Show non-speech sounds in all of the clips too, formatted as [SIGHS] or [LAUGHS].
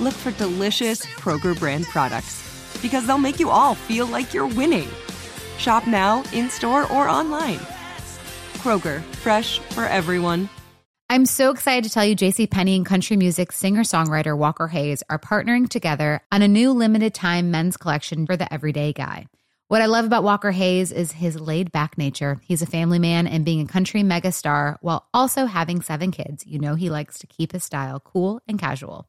look for delicious Kroger brand products because they'll make you all feel like you're winning. Shop now, in store, or online. Kroger, fresh for everyone. I'm so excited to tell you JC Penney and country music singer-songwriter Walker Hayes are partnering together on a new limited time men's collection for the everyday guy. What I love about Walker Hayes is his laid back nature. He's a family man and being a country megastar while also having seven kids. You know, he likes to keep his style cool and casual.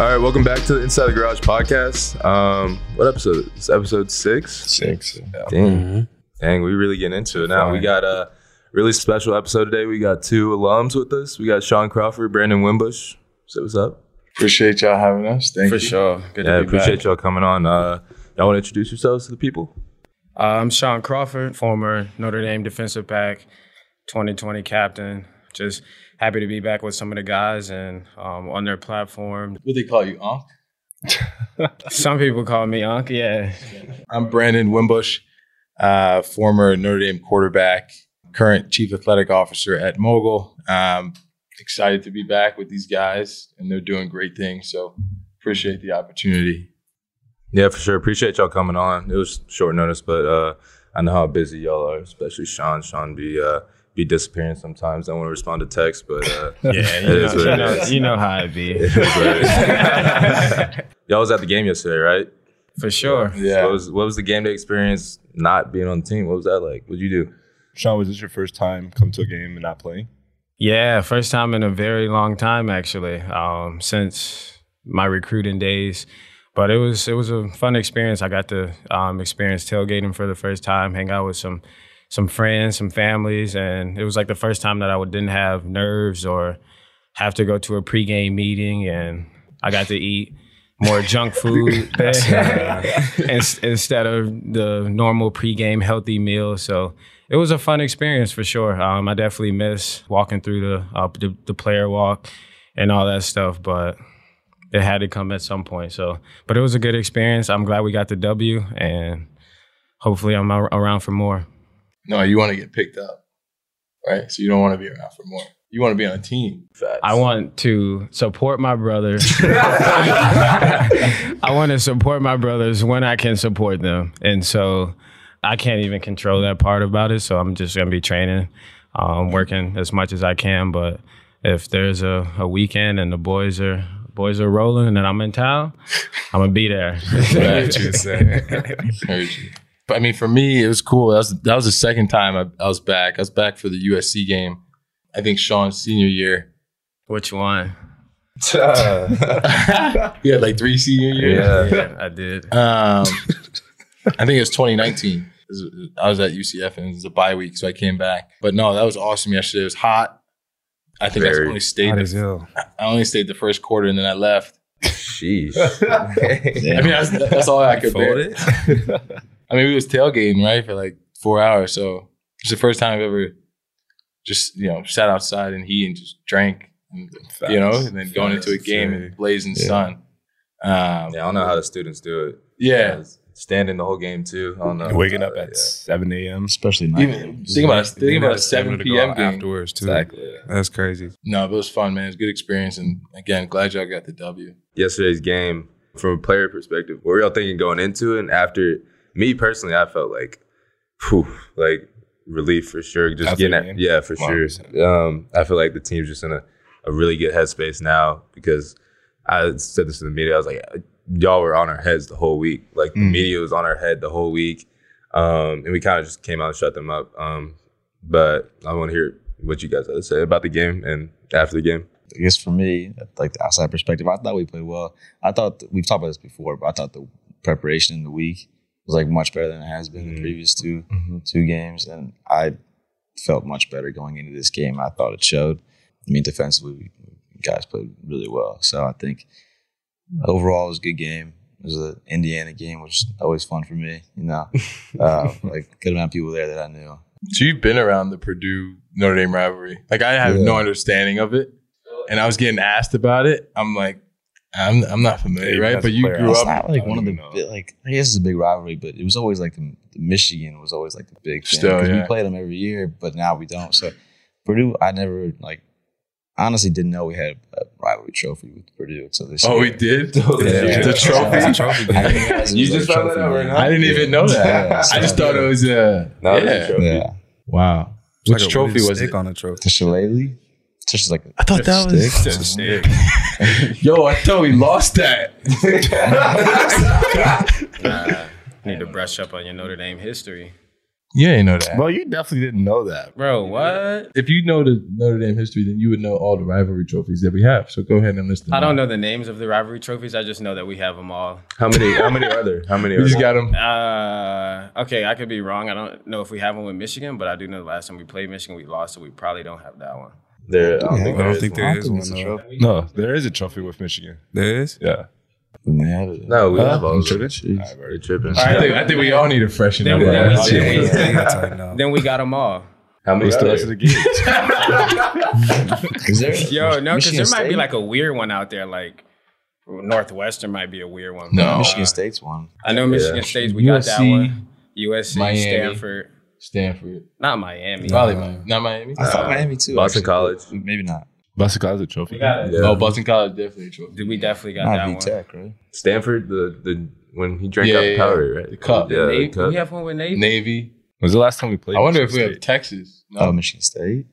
All right, welcome back to the Inside the Garage podcast. Um, what episode? It's episode six. Six. Dang, dang, we really getting into it now. We got a really special episode today. We got two alums with us. We got Sean Crawford, Brandon Wimbush. Say what's up? Appreciate y'all having us. Thank you. For you. sure. Good yeah, to be appreciate back. y'all coming on. Uh, y'all want to introduce yourselves to the people? Uh, I'm Sean Crawford, former Notre Dame defensive back, 2020 captain. Just happy to be back with some of the guys and um, on their platform. What do they call you, Unc? [LAUGHS] Some people call me Unc. Yeah. I'm Brandon Wimbush, uh, former Notre Dame quarterback, current chief athletic officer at Mogul. Um, excited to be back with these guys, and they're doing great things. So appreciate the opportunity. Yeah, for sure. Appreciate y'all coming on. It was short notice, but uh, I know how busy y'all are, especially Sean. Sean be uh, be disappearing sometimes. Don't want to respond to text, but uh, [LAUGHS] Yeah, It you is know, what you it know, is. you know how it be. [LAUGHS] It is what it is. [LAUGHS] y'all was at the game yesterday, right? For sure. So Yeah. what was what was the game day experience not being on the team? What was that like? What'd you do? Sean, was this your first time come to a game and not playing? Yeah, first time in a very long time actually, um, since my recruiting days. But it was it was a fun experience. I got to um, experience tailgating for the first time, hang out with some some friends, some families, and it was like the first time that I didn't have nerves or have to go to a pregame meeting, and I got to eat more junk [LAUGHS] food ins- instead of the normal pregame healthy meal. So it was a fun experience for sure. Um, I definitely miss walking through the, uh, the the player walk and all that stuff, but it had to come at some point. So, but it was a good experience. I'm glad we got the W, and hopefully I'm around for more. No, you want to get picked up, right? So you don't want to be around for more. You want to be on a team. I want to support my brothers. [LAUGHS] I want to support my brothers when I can support them. And so I can't even control that part about it. So I'm just going to be training, um, working as much as I can. But if there's a, a weekend and the boys are boys are rolling and I'm in town, I'm going to be there. Heard you. But [LAUGHS] I mean, for me, it was cool. That was that was the second time I, I was back. I was back for the USC game. I think Sean's senior year. Which one? [LAUGHS] [LAUGHS] He had like three senior years. Yeah, I did. Um, [LAUGHS] I think it was 2019. I was at UCF and it was a bye week, so I came back. But no, that was awesome yesterday. It was hot. I think I only stayed. The, I only stayed the first quarter and then I left. Sheesh. I mean, that's, that's all I could bear. I mean, we was tailgating right for like four hours, so it's the first time I've ever just you know sat outside in heat and just drank, and, you know, and then going into a game in blazing sun. Um, yeah, I don't know how the students do it. yeah, standing the whole game too. I don't know. Waking up at yeah. 7 a.m. especially night even think about think about a seven to go p.m. game. afterwards too. Exactly. That's crazy. No, but it was fun, man. It was a good experience, and again, glad y'all got the W. Yesterday's game, from a player perspective, what were y'all thinking going into it? And after me personally, I felt like, whew, like relief for sure. Just After getting at, yeah, for sure. 100%. Um, I feel like the team's just in a, a really good headspace now because I said this to the media. I was like, y'all were on our heads the whole week. Like the Mm. media was on our head the whole week, um, and we kind of just came out and shut them up. Um, but I want to hear what you guys have to say about the game and after the game. I guess for me, like the outside perspective, I thought we played well. I thought we've talked about this before, but I thought the preparation in the week was like much better than it has been in the previous 2 two games, and I felt much better going into this game. I thought it showed. I mean, defensively, guys played really well. So I think overall it was a good game. It was an Indiana game, which is always fun for me. You know, [LAUGHS] uh, like good amount of people there that I knew. So you've been around the Purdue Notre Dame rivalry. Like I have Yeah. no understanding of it, and I was getting asked about it. I'm like, I'm I'm not familiar, right? as But a you player, grew It's up. not like one of the don't even bi- know. like I guess it's a big rivalry, but it was always like the, the Michigan was always like the big thing Still, 'cause yeah. we played them every year, but now we don't. So Purdue, I never like honestly didn't know we had a rivalry trophy with Purdue until this Oh, year. we did. [LAUGHS] Yeah. The trophy. I didn't realize it You just a found that out right game. now? I didn't even know that. Yeah, [LAUGHS] I just so- thought it was a Now it's a yeah. trophy. Yeah, Wow. It's Which like trophy was it? on a trophy. the shillelagh. It's just like I thought that was stick. just a stick. [LAUGHS] Yo, I thought we lost that. Nah, [LAUGHS] need to brush up on your Notre Dame history, You ain't know that. Well, you definitely didn't know that. bro. What? If you know the Notre Dame history, then you would know all the rivalry trophies that we have. So go ahead and list them. I don't out. know the names of the rivalry trophies. I just know that we have them all. How many? How many are there? How many? [LAUGHS] We Are just there? got them. Uh, okay, I could be wrong. I don't know if we have one with Michigan, but I do know the last time we played Michigan, we lost, so we probably don't have that one. There, I don't Yeah. think I there don't is think one. is one. it's a though. trophy. No, there is a trophy with Michigan. There is. Yeah. And they have it. No, we Huh? have all I'm of them. tripping? All right, we're tripping. I think, I think we all need a freshen Then up. we- then we- then we- gotta tighten up. Then we got them all. How many? What's are the there? rest of the games? [LAUGHS] Is there, Yo, no, because Michigan there might be like a weird one out there. Like Northwestern might be a weird one. No. Michigan State's one. I know Michigan Yeah. State's. We got that one. USC, Miami. Stanford, Stanford. not Miami. Probably Miami. Not Miami. I thought Miami too. Boston actually. College. Maybe not. Boston College a trophy. Yeah. Oh, Boston College definitely a trophy. Did we definitely got Not that V one? Tech, right? Stanford, the the when he drank Yeah, out yeah, the yeah. right? The cup. Yeah, the cup. we have one with Navy. Navy. Was the last time we played? I wonder if Michigan we have Texas. No. Oh, Michigan State.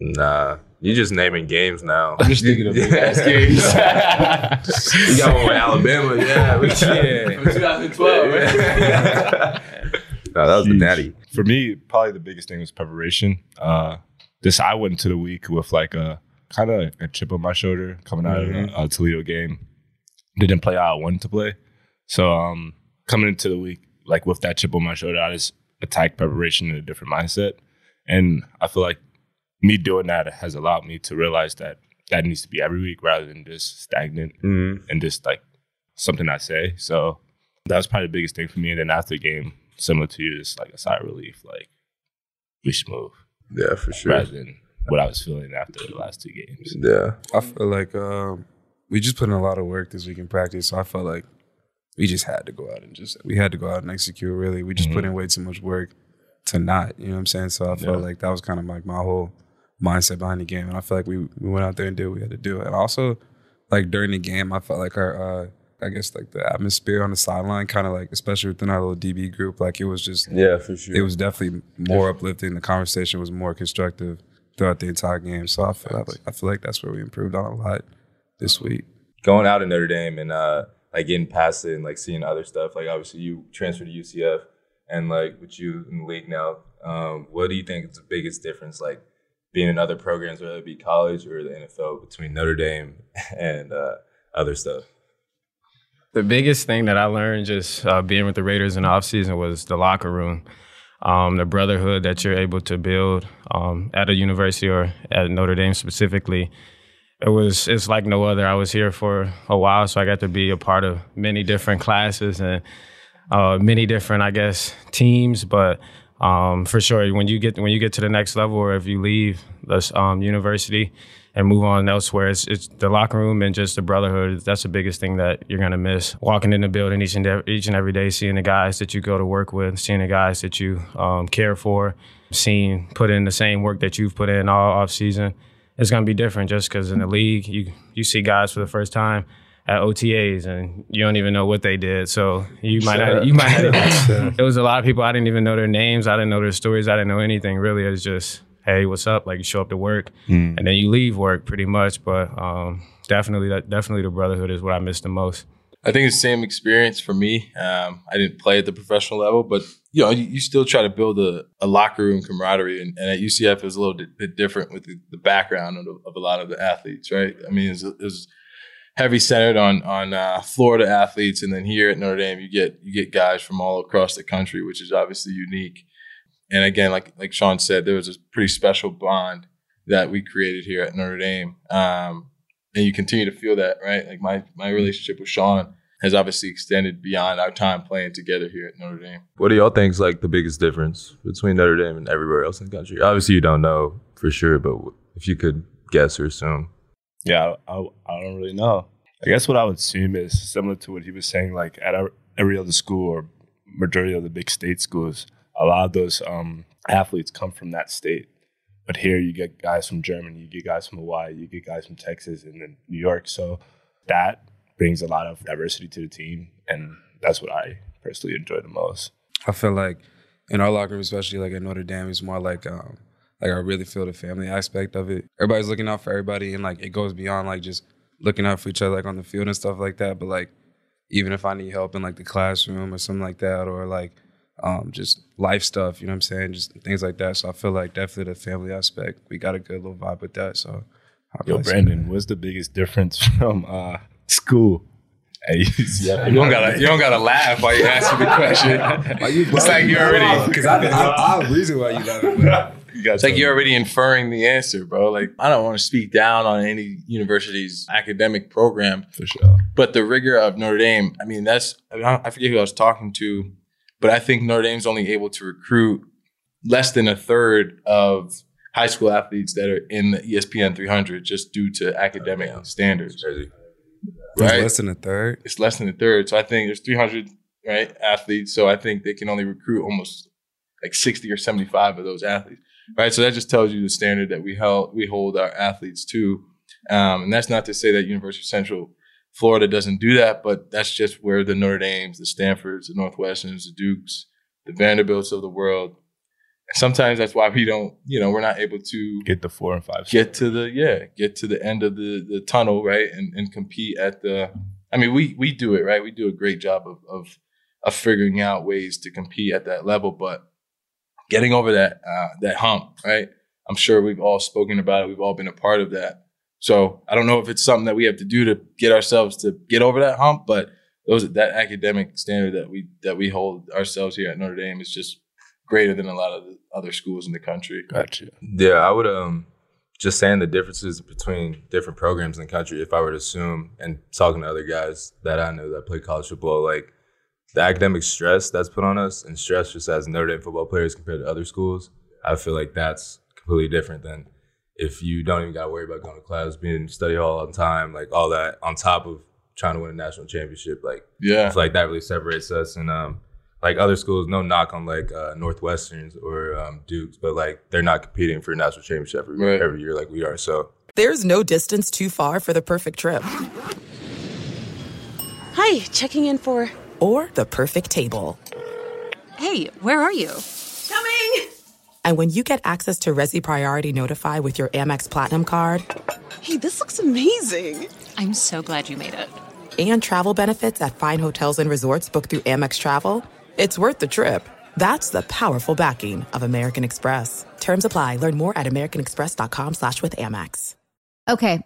Nah, you're just naming games now. I'm just thinking of [LAUGHS] big ass games. [LAUGHS] you got one with Alabama, yeah. we- [LAUGHS] Yeah. 2012, right? No, that was the natty. For me, probably the biggest thing was preparation. Uh, this I went into the week with like a kind of a chip on my shoulder coming out of a, a Toledo game. Didn't play how I wanted to play, so um, coming into the week like with that chip on my shoulder, I just attacked preparation in a different mindset, and I feel like me doing that has allowed me to realize that that needs to be every week rather than just stagnant Mm-hmm. and just like something I say. So that was probably the biggest thing for me. And then after the game, similar to you, just like a sigh of relief, like we should move Yeah, for sure. rather than what I was feeling after the last two games. Yeah, I feel like um, we just put in a lot of work this week in practice. So I felt like we just had to go out and just we had to go out and execute. Really, we just put in way too much work to not. You know what I'm saying? So I felt Yeah. like that was kind of like my whole mindset behind the game, and I feel like we we went out there and did what we had to do. And also, like during the game, I felt like our uh, I guess like the atmosphere on the sideline, kind of like especially within our little DB group, like it was just yeah, for sure. it was definitely more uplifting. The conversation was more constructive throughout the entire game. So I feel like I feel like that's where we improved on a lot this week. going out of Notre Dame and uh like getting past it and like seeing other stuff. Like obviously you transferred to UCF and like with you in the league now, um, what do you think is the biggest difference like being in other programs, whether it be college or the NFL, between Notre Dame [LAUGHS] and uh, other stuff? The biggest thing that I learned just uh, being with the Raiders in the offseason was the locker room, um, the brotherhood that you're able to build um, at a university or at Notre Dame specifically. It was it's like no other. I was here for a while, so I got to be a part of many different classes and uh, many different, I guess, teams. But um, for sure, when you get when you get to the next level, or if you leave the um, university and move on elsewhere, it's, it's the locker room and just the brotherhood. That's the biggest thing that you're gonna miss. Walking in the building each and every, each and every day, seeing the guys that you go to work with, seeing the guys that you um, care for, seeing put in the same work that you've put in all off season. It's gonna be different just because in the league you you see guys for the first time at OTAs and you don't even know what they did. So you might not, you might [LAUGHS] it was a lot of people I didn't even know their names, I didn't know their stories, I didn't know anything really. It's just hey, what's up? Like you show up to work Mm. and then you leave work pretty much. But um, definitely that definitely the brotherhood is what I miss the most. I think it's the same experience for me. Um, I didn't play at the professional level, but you know, you, you still try to build a, a locker room camaraderie, and, and at UCF it was a little bit, bit different with the, the background of, the, of a lot of the athletes, right? I mean, it was, it was heavy centered on on uh, Florida athletes, and then here at Notre Dame, you get you get guys from all across the country, which is obviously unique. And again, like like Sean said, there was a pretty special bond that we created here at Notre Dame. Um, and you continue to feel that, right? Like my my relationship with Sean has obviously extended beyond our time playing together here at Notre Dame. What do y'all think is like the biggest difference between Notre Dame and everywhere else in the country? Obviously, you don't know for sure, but if you could guess or assume, Yeah, I, I, I don't really know. I guess what I would assume is similar to what he was saying, like at our- every other school or majority of the big state schools, a lot of those um, athletes come from that state. But here you get guys from Germany, you get guys from Hawaii, you get guys from Texas and then New York. So that brings a lot of diversity to the team. And that's what I personally enjoy the most. I feel like in our locker room, especially like at Notre Dame, it's more like um like I really feel the family aspect of it. Everybody's looking out for everybody, and like it goes beyond like just looking out for each other like on the field and stuff like that. But like even if I need help in like the classroom or something like that, or like um just life stuff, you know what I'm saying, just things like that. So I feel like definitely the family aspect. We got a good little vibe with that. So I Yo, feel like- Brandon, what's the biggest difference [LAUGHS] from uh, school? at [LAUGHS] UCF? You don't gotta you don't gotta laugh while you answer the question. [LAUGHS] it's like you're already because I, I, I reason why you love it. You It's like you're already inferring the answer, bro. Like I don't want to speak down on any university's academic program, for sure. but the rigor of Notre Dame. I mean, that's I, mean, I forget who I was talking to, but I think Notre Dame's only able to recruit less than a third of high school athletes that are in the ESPN 300 just due to academic standards. crazy. Right? Less than a third. it's less than a third. So I think there's 300 right athletes. So I think they can only recruit almost like 60 or 75 of those athletes. Right. So that just tells you the standard that we held we hold our athletes to. Um, and that's not to say that University of Central Florida doesn't do that, but that's just where the Notre Dames, the Stanfords, the Northwesterns, the Dukes, the Vanderbilts of the world. And sometimes that's why we don't, you know, we're not able to Get the four and five. get to the yeah get to the end of the the tunnel right and, and compete at the i mean we we do it right we do a great job of of of figuring out ways to compete at that level but getting over that uh that hump right i'm sure we've all spoken about it we've all been a part of that so i don't know if it's something that we have to do to get ourselves to get over that hump but those that academic standard that we that we hold ourselves here at notre dame is just greater than a lot of the other schools in the country Gotcha. Yeah, I would um just saying the differences between different programs in the country. If I were to assume and talking to other guys that I know that play college football, like the academic stress that's put on us and stress just as Notre Dame football players compared to other schools, I feel like that's completely different than if you don't even got to worry about going to class, being in study hall on time, like all that on top of trying to win a national championship. Like yeah I feel like that really separates us and um like other schools, no knock on like uh, Northwesterns or um, Dukes, but like they're not competing for a national championship every, Right. every year like we are. So There's no distance too far for the perfect trip Hi, checking in for. or the perfect table. Hey, where are you? Coming! And when you get access to Resy Priority Notify with your Amex Platinum card Hey, this looks amazing. I'm so glad you made it. and travel benefits at fine hotels and resorts booked through Amex Travel, it's worth the trip. That's the powerful backing of American Express. Terms apply. Learn more at americanexpress.com slash with Amex. Okay.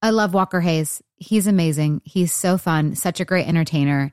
I love Walker Hayes. He's amazing. He's so fun, such a great entertainer.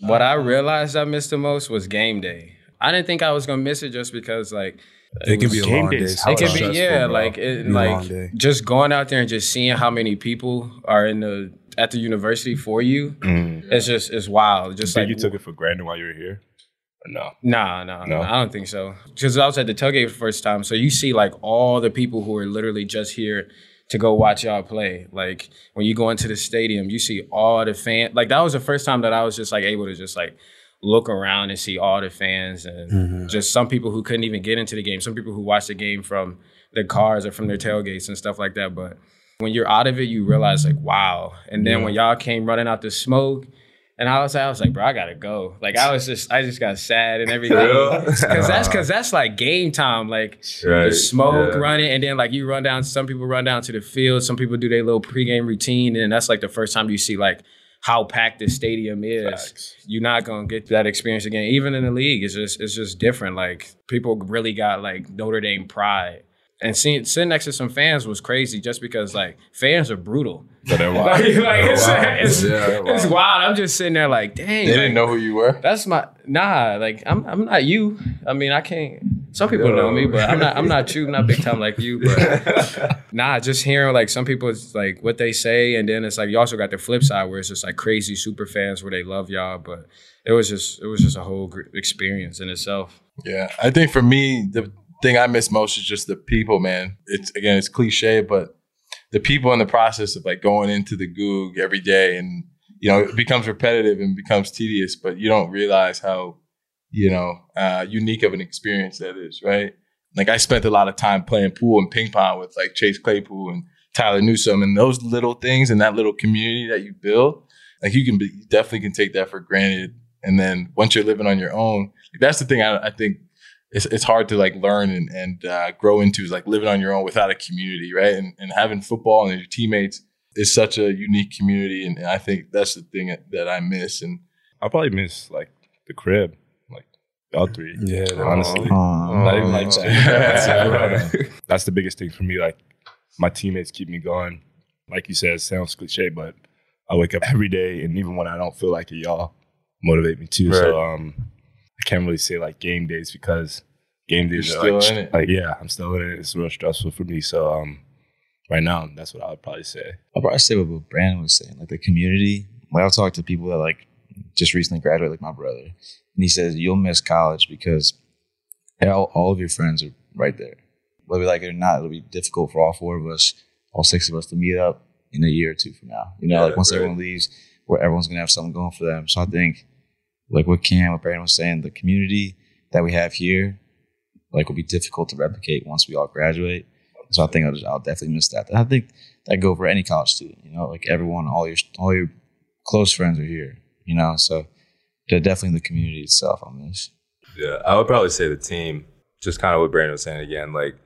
What I uh-huh. realized I missed the most was game day. I didn't think I was gonna miss it just because like It can be a long day. It can be yeah, like it, Be a long like just going out there and just seeing how many people are in the at the university for you. Mm-hmm. It's just it's wild. Just Think like you took it for granted while you were here? Or no? Nah, nah, No? nah, I don't think so. Because I was at the tailgate for the first time, so you see like all the people who are literally just here to go watch y'all play. Like when you go into the stadium, you see all the fans. Like that was the first time that I was just like able to just like look around and see all the fans and Mm-hmm. just some people who couldn't even get into the game. Some people who watched the game from their cars or from their tailgates and stuff like that. But when you're out of it, you realize like wow. And then Yeah. when y'all came running out the smoke. And I was, I was like, bro, I gotta go. Like, I was just, I just got sad and everything, because that's because that's like game time. Like the smoke yeah. running, and then like you run down. Some people run down to the field. Some people do their little pregame routine, and that's like the first time you see like how packed the stadium is. You're not gonna get that experience again. Even in the league, it's just, it's just different. Like people really got like Notre Dame pride. And seeing sitting next to some fans was crazy, just because like fans are brutal. But they're [LAUGHS] Like, wild. like, They're it's, wild. it's, Yeah, it's wild. I'm just sitting there like, dang. They didn't know who you were. That's my nah. Like I'm I'm not you. I mean I can't. Some people know me, but I'm not I'm not you. Not big time like you. But [LAUGHS] nah, just hearing like some people it's like what they say, and then it's like you also got the flip side where it's just like crazy super fans where they love y'all. But it was just it was just a whole experience in itself. Yeah, I think for me, the thing I miss most is just the people, man. It's again, it's cliche, but the people in the process of like going into the Gug every day, and you know, it becomes repetitive and becomes tedious, but you don't realize how you know uh, unique of an experience that is, right? Like I spent a lot of time playing pool and ping pong with like Chase Claypool and Tyler Newsome, and those little things and that little community that you build, like you can be, you definitely can take that for granted. And then once you're living on your own, that's the thing I, I think it's, it's hard to like learn and, and uh, grow into is like living on your own without a community, right? And, and having football and your teammates is such a unique community, and, and I think that's the thing that, that I miss. And I probably miss like the crib, like y'all three. Yeah, honestly, Aw. not even like Aw. that. [LAUGHS] That's the biggest thing for me. Like my teammates keep me going. Like you said, it sounds cliche, but I wake up [LAUGHS] every day, and even when I don't feel like it, y'all motivate me too. So um, I can't really say like game days because game days You're are still like, in it. like yeah, I'm still in it. It's real stressful for me. So um, right now, that's what I would probably say. I'll probably say what Brandon was saying, like the community. Like I've talked to people that like just recently graduated, like my brother, and he says you'll miss college because all, all of your friends are right there. Whether we like it or not, it'll be difficult for all four of us, all six of us, to meet up in a year or two from now. You know, Yeah, like once right. everyone leaves, where everyone's gonna have something going for them. So I think, like what Cam, what Brandon was saying, the community that we have here, like will be difficult to replicate once we all graduate. So I think I'll, just, I'll definitely miss that. And I think that go for any college student. You know, like everyone, all your all your close friends are here. You know, so definitely the community itself. I miss. Yeah, I would probably say the team. Just kind of what Brandon was saying again, like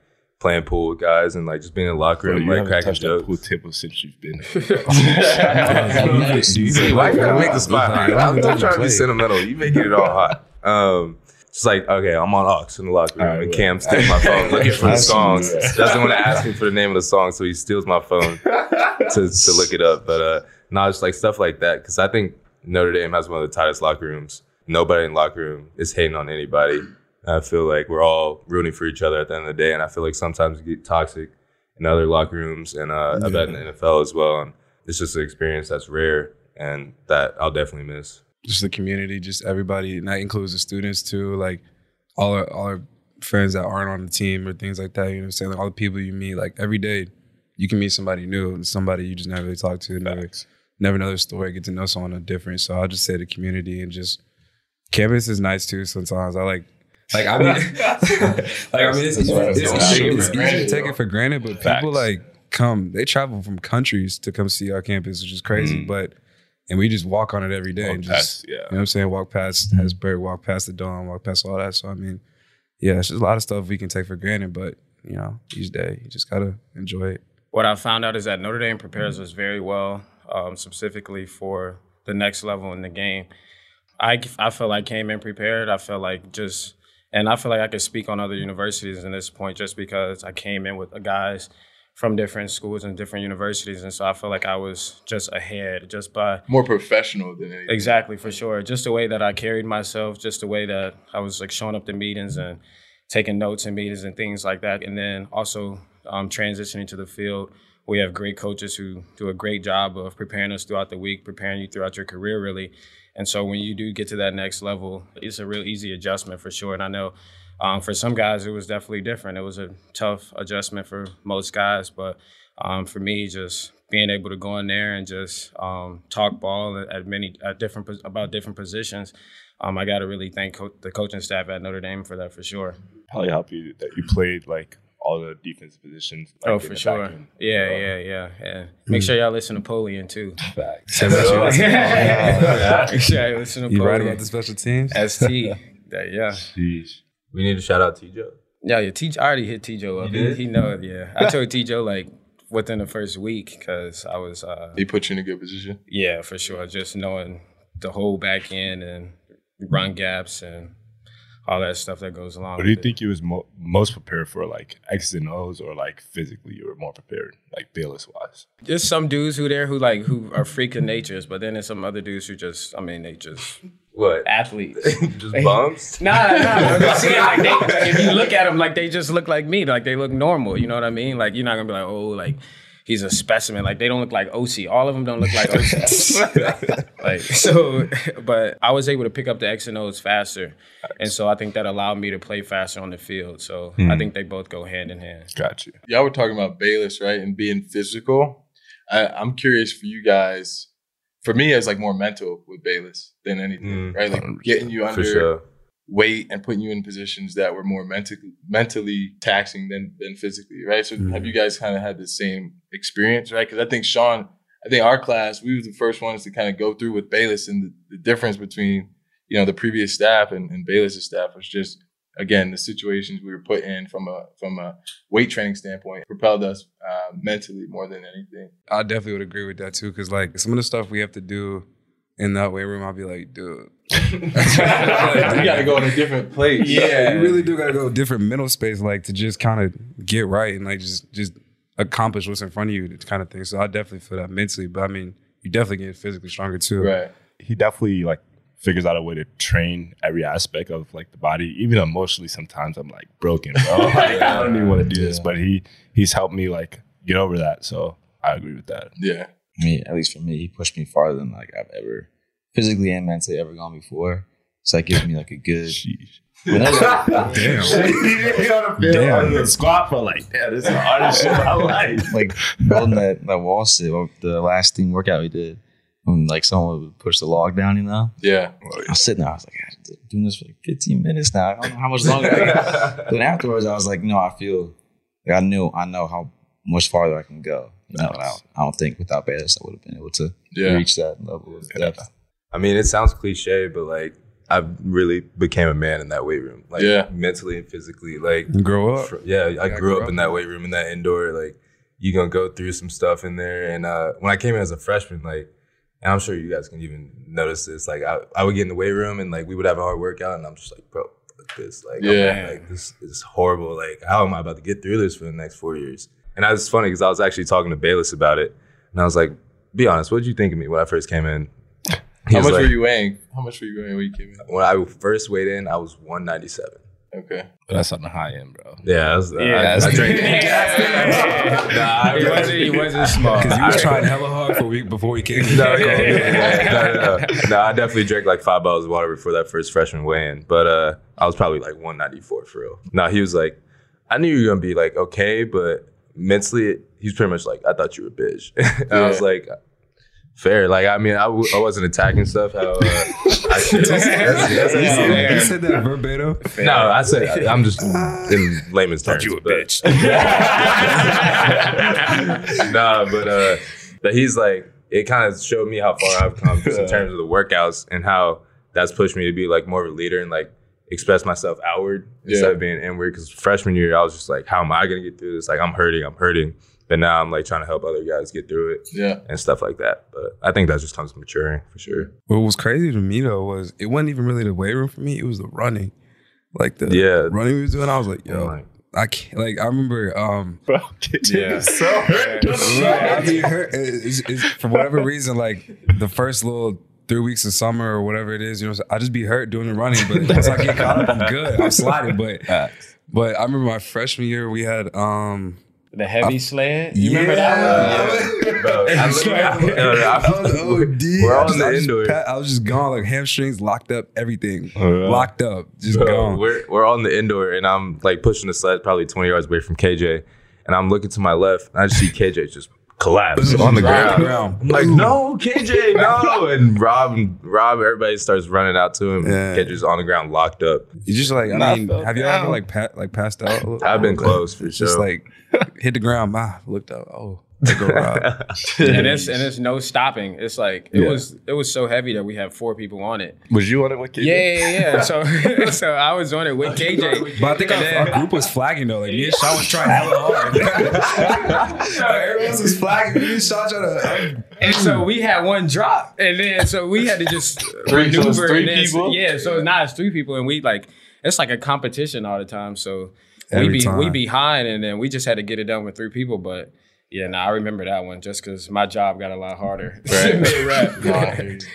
playing pool with guys and like just being in the locker room, you like haven't cracking touched that jokes. pool tip since you've been. [LAUGHS] See, why you gotta make the spot? hot? I'm not trying to be sentimental. You making it all hot. Um, it's like okay, I'm on aux in the locker room, and Cam's taking my phone, looking for the I see. songs. Doesn't want to ask me for the name of the song, so he steals my phone to to look it up. But uh, no, it's like stuff like that because I think Notre Dame has one of the tightest locker rooms. Nobody in the locker room is hating on anybody. I feel like we're all rooting for each other at the end of the day, and I feel like sometimes you get toxic in other locker rooms, and uh, I bet in the NFL as well. And it's just an experience that's rare, and that I'll definitely miss. just the community, just everybody, and that includes the students too. Like all our all our friends that aren't on the team or things like that. You know what I'm saying? Like all the people you meet, like every day, you can meet somebody new, somebody you just never really talked to, never never know their story, get to know someone different. So I'll just say the community and just campus is nice too. Sometimes I like Like I [LAUGHS] mean, like I mean, [LAUGHS] it's, it's, it's, it's easy to take it for granted, but people like come, they travel from countries to come see our campus, which is crazy. Mm. But and we just walk on it every day Walk and just past, yeah. you know what I'm saying, walk past Hesburgh, walk past the Dome, walk past all that. So I mean, yeah, it's just a lot of stuff we can take for granted, but you know, each day you just gotta enjoy it. What I found out is that Notre Dame prepares us very well, um, specifically for the next level in the game. I, I feel I came in prepared. I felt like just, and I feel like I could speak on other universities in this point just because I came in with guys from different schools and different universities. And so I feel like I was just ahead just by More professional than anything. Exactly, for sure. Just the way that I carried myself, just the way that I was like showing up to meetings and taking notes in meetings and things like that. And then also um, transitioning to the field. We have great coaches who do a great job of preparing us throughout the week, preparing you throughout your career, really. And so when you do get to that next level, it's a real easy adjustment for sure. And I know um, for some guys, it was definitely different. It was a tough adjustment for most guys, but um, for me, just being able to go in there and just um, talk ball at many at different about different positions, um, I got to really thank co- the coaching staff at Notre Dame for that for sure. Probably help you that you played like all the defensive positions. like, oh, for sure. back end. Yeah, yeah, yeah, yeah. Make sure y'all listen to Napoleon too. Facts. Say what you [LAUGHS] want. [LAUGHS] Make sure y'all listen to You right about the special teams? ST. [LAUGHS] That, yeah. Sheesh. We need to shout out T-Joe. Yeah, yeah. T- I already hit T-Joe up. He, did? he know it. Yeah, I told T-Joe like within the first week because I was. Uh, He put you in a good position. yeah, for sure. Just knowing the whole back end and run gaps and all that stuff that goes along. What do you with it. think you was mo- most prepared for, like X's and O's, or like physically you were more prepared, like Balis wise? There's some dudes who there who like who are freak of natures, but then there's some other dudes who just, I mean, they just What? athletes. [LAUGHS] Just bums? [LAUGHS] Nah, nah. I'm just saying, like, they, if you look at them, like they just look like me, like they look normal. You know what I mean? Like you're not gonna be like, oh, like he's a specimen. Like they don't look like OC. All of them don't look like OC. [LAUGHS] [LAUGHS] like so, [LAUGHS] but I was able to pick up the X and O's faster, and so I think that allowed me to play faster on the field. So I Hmm. think they both go hand in hand. Got you. Y'all were talking about Balis, right? And being physical. I, I'm curious for you guys. For me, it's like more mental with Balis than anything, Mm, right? Like getting you For under sure. Weight and putting you in positions that were more mentally mentally taxing than than physically, right? So have you guys kind of had the same experience, right? Because I think Sean, I think our class, we were the first ones to kind of go through with Balis and the, the difference between you know the previous staff and, and Balis's staff was just again the situations we were put in from a from a weight training standpoint propelled us uh, mentally more than anything. I definitely would agree with that too, because like some of the stuff we have to do in that weight room, I'll be like, dude. You got to go in a different place. Yeah, you really do gotta go a different mental space, like to just kind of get right and like just just accomplish what's in front of you, kind of thing. So I definitely feel that mentally, but I mean, you definitely get physically stronger too. Right. He definitely like figures out a way to train every aspect of like the body, even emotionally. Sometimes I'm like broken, bro. [LAUGHS] Like, I don't even want to do this, but he he's helped me like get over that. So I agree with that. Yeah. I mean, at least for me, he pushed me farther than like I've ever physically and mentally ever gone before. So that gives me like a good. [LAUGHS] Whenever, [LAUGHS] [LAUGHS] Damn. Damn. Squat for like, damn, this is the hardest shit of my life. like building that, that wall sit, the last team workout we did, when like someone would push the log down, you know? Yeah. I was sitting there, I was like, I've been doing this for like 15 minutes now. I don't know how much longer I can. then afterwards, I was like, no, I feel like I knew, I know how much farther I can go. You know, and I, don't, I don't think without Balis, I would have been able to Yeah. reach that level of depth. I mean, it sounds cliche, but like I really became a man in that weight room. Like Yeah. mentally and physically. Like grow up. fr- yeah, I Yeah, grew grow up up. in that weight room in that indoor. Like you're gonna go through some stuff in there. And uh when I came in as a freshman, like and I'm sure you guys can even notice this. Like I, I would get in the weight room and like we would have a hard workout and I'm just like, bro, fuck this. Like, I'm- Yeah. like this is horrible. Like, how am I about to get through this for the next four years? And I was funny because I was actually talking to Balis about it. And I was like, be honest, what did you think of me when I first came in? He How much like- were you weighing? How much were you weighing when you came in? When I first weighed in, I was 197. Okay. But that's on the high end, bro. Yeah, that's, Yeah, I, that's- I drank. [LAUGHS] Nah, he wasn't. He wasn't small. Because you was trying hella hard for week before we came. [LAUGHS] no, yeah, yeah, yeah. No, no, no. No, I definitely drank like five bottles of water before that first freshman weigh-in. But uh, I was probably like 194 for real. No, he was like, I knew you were gonna be like okay, but mentally, he's pretty much like, I thought you were a bitch. [LAUGHS] and I was like, fair. Like I mean, I w- I wasn't attacking stuff. How uh, I [LAUGHS] should. That's, that's, that's, You said that verbatim. no, I said I'm just in layman's terms. you a bitch. [LAUGHS] [LAUGHS] nah, but uh, but he's like it kind of showed me how far I've come just in terms of the workouts and how that's pushed me to be like more of a leader and like express myself outward instead of being inward. Because freshman year, I was just like, how am I gonna get through this? Like I'm hurting, I'm hurting. But now I'm like trying to help other guys get through it Yeah. and stuff like that. But I think that just comes from maturing for sure. What was crazy to me though was it wasn't even really the weight room for me. It was the running, like the Yeah. running we was doing. I was like, yo, Like- I can't. Like I remember, um, [LAUGHS] Bro, Yeah. so. [LAUGHS] I be hurt it's, it's, for whatever reason. Like the first little three weeks of summer or whatever it is, you know, I just be hurt doing the running. But once I get caught up, I'm good. I'm sliding. But [LAUGHS] but I remember my freshman year we had um The heavy uh, sled. You yeah, remember that one? Bro, [LAUGHS] I look- I- I was OD. We're all just- in I just indoor. pa- I was just gone, like hamstrings locked up, everything oh, yeah. locked up, just Bro, gone. we're we're on the indoor, and I'm like pushing the sled probably 20 yards away from KJ, and I'm looking to my left, and I just see KJ just collapse on the ground. the ground. I'm like, no, KJ, no, [LAUGHS] and Rob Rob, everybody starts running out to him. Yeah. KJ's on the ground, locked up. You just like I Nah, mean, have you ever like pat like passed out? a little- I've been close for sure. Just like hit the ground. Ah, looked up. Oh, there go Rob. [LAUGHS] and it's and it's no stopping. It's like it Yeah. was it was so heavy that we had four people on it. Was you on it with KJ? Yeah, yeah, yeah. [LAUGHS] So [LAUGHS] so I was on it with KJ. But I think our, then- our group was flagging though. Like me and Sean was trying hella hard. like, everyone else was flagging. Me and Sean trying to. And so we had one drop, and then so we had to just Three- so three and then- people? Yeah, so it's not it's three people, and we like it's like a competition all the time. So Every we be time. we behind, and then we just had to get it done with three people. But yeah, nah, I remember that one just because my job got a lot harder. [LAUGHS] Right. [LAUGHS]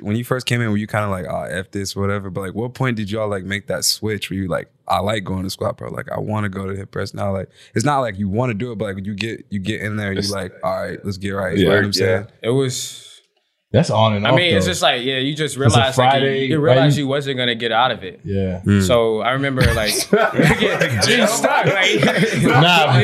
When you first came in, were you kind of like, oh, f this, whatever? But like, what point did y'all like make that switch? Where you like, I like going to squat pro. Like, I want to go to hip press now. Like, it's not like you want to do it, but like when you get you get in there, you like, all right, let's get right. You know what I'm saying? it was. That's on and off. I mean, though. it's just like yeah, you just realize Friday, like, you, you realize right? you wasn't gonna get out of it. Yeah. Mm. So I remember like, [LAUGHS] [LAUGHS] getting stuck. [LAUGHS] Nah,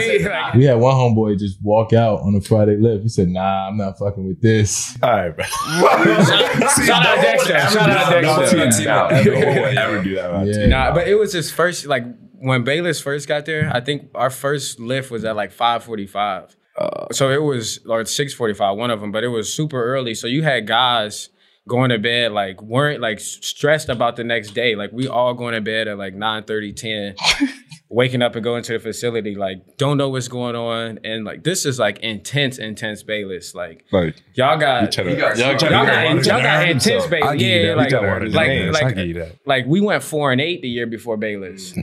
we had one homeboy just walk out on a Friday lift. He said, "Nah, I'm not fucking with this." All right, bro. See, shout no out Dexter. Shout out Dexter. Ever do that. Right? Yeah. Nah, but it was his first like when Balis first got there. I think our first lift was at like 5:45. Uh, so it was like six forty five, one of them, but it was super early. So you had guys going to bed like weren't like stressed about the next day. Like we all going to bed at like 9 30, 10. [LAUGHS] waking up and going to the facility, like don't know what's going on. And like this is like intense, intense Balis. Like Like, y'all got you try to- Y'all y'all gotta got, y'all got intense so Balis. You Yeah, that. like, You gotta run like, like, I'll give you that. like we went four and eight the year before Balis.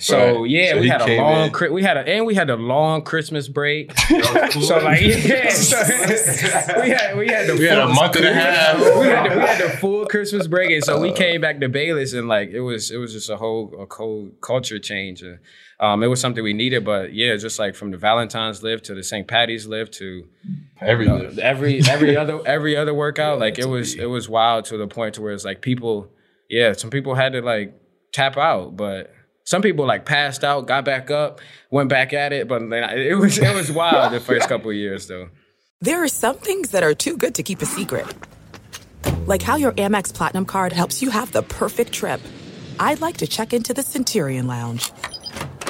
So Right. yeah, So we had a long in- Chri- we had a and we had a long Christmas break. [LAUGHS] so like yeah, so [LAUGHS] [LAUGHS] we had we had the We had a month and a half. we had the, we had the full Christmas break, and so we came back to Balis, and like it was it was just a whole a whole culture change. And, um, it was something we needed, but yeah, just like from the Valentine's lift to the St. Patty's lift to Every uh, lift. every every other [LAUGHS] every other workout, like it was it was wild to the point to where it's like people, yeah, some people had to like tap out, but some people like passed out, got back up, went back at it, but then it was it was wild the first [LAUGHS] couple of years though. There are some things that are too good to keep a secret. Like how your Amex Platinum card helps you have the perfect trip. I'd like to check into the Centurion Lounge.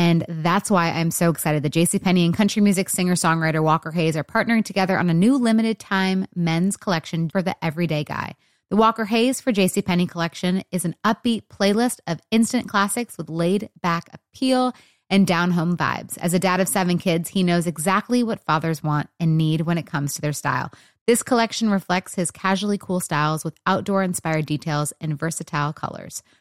And that's why I'm so excited that JCPenney and country music singer songwriter Walker Hayes are partnering together on a new limited time men's collection for the everyday guy. The Walker Hayes for JCPenney collection is an upbeat playlist of instant classics with laid back appeal and down home vibes. As a dad of seven kids, he knows exactly what fathers want and need when it comes to their style. This collection reflects his casually cool styles with outdoor inspired details and versatile colors.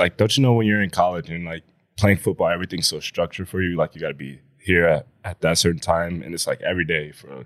like don't you know when you're in college and like playing football, everything's so structured for you. Like you got to be here at, at that certain time, and it's like every day for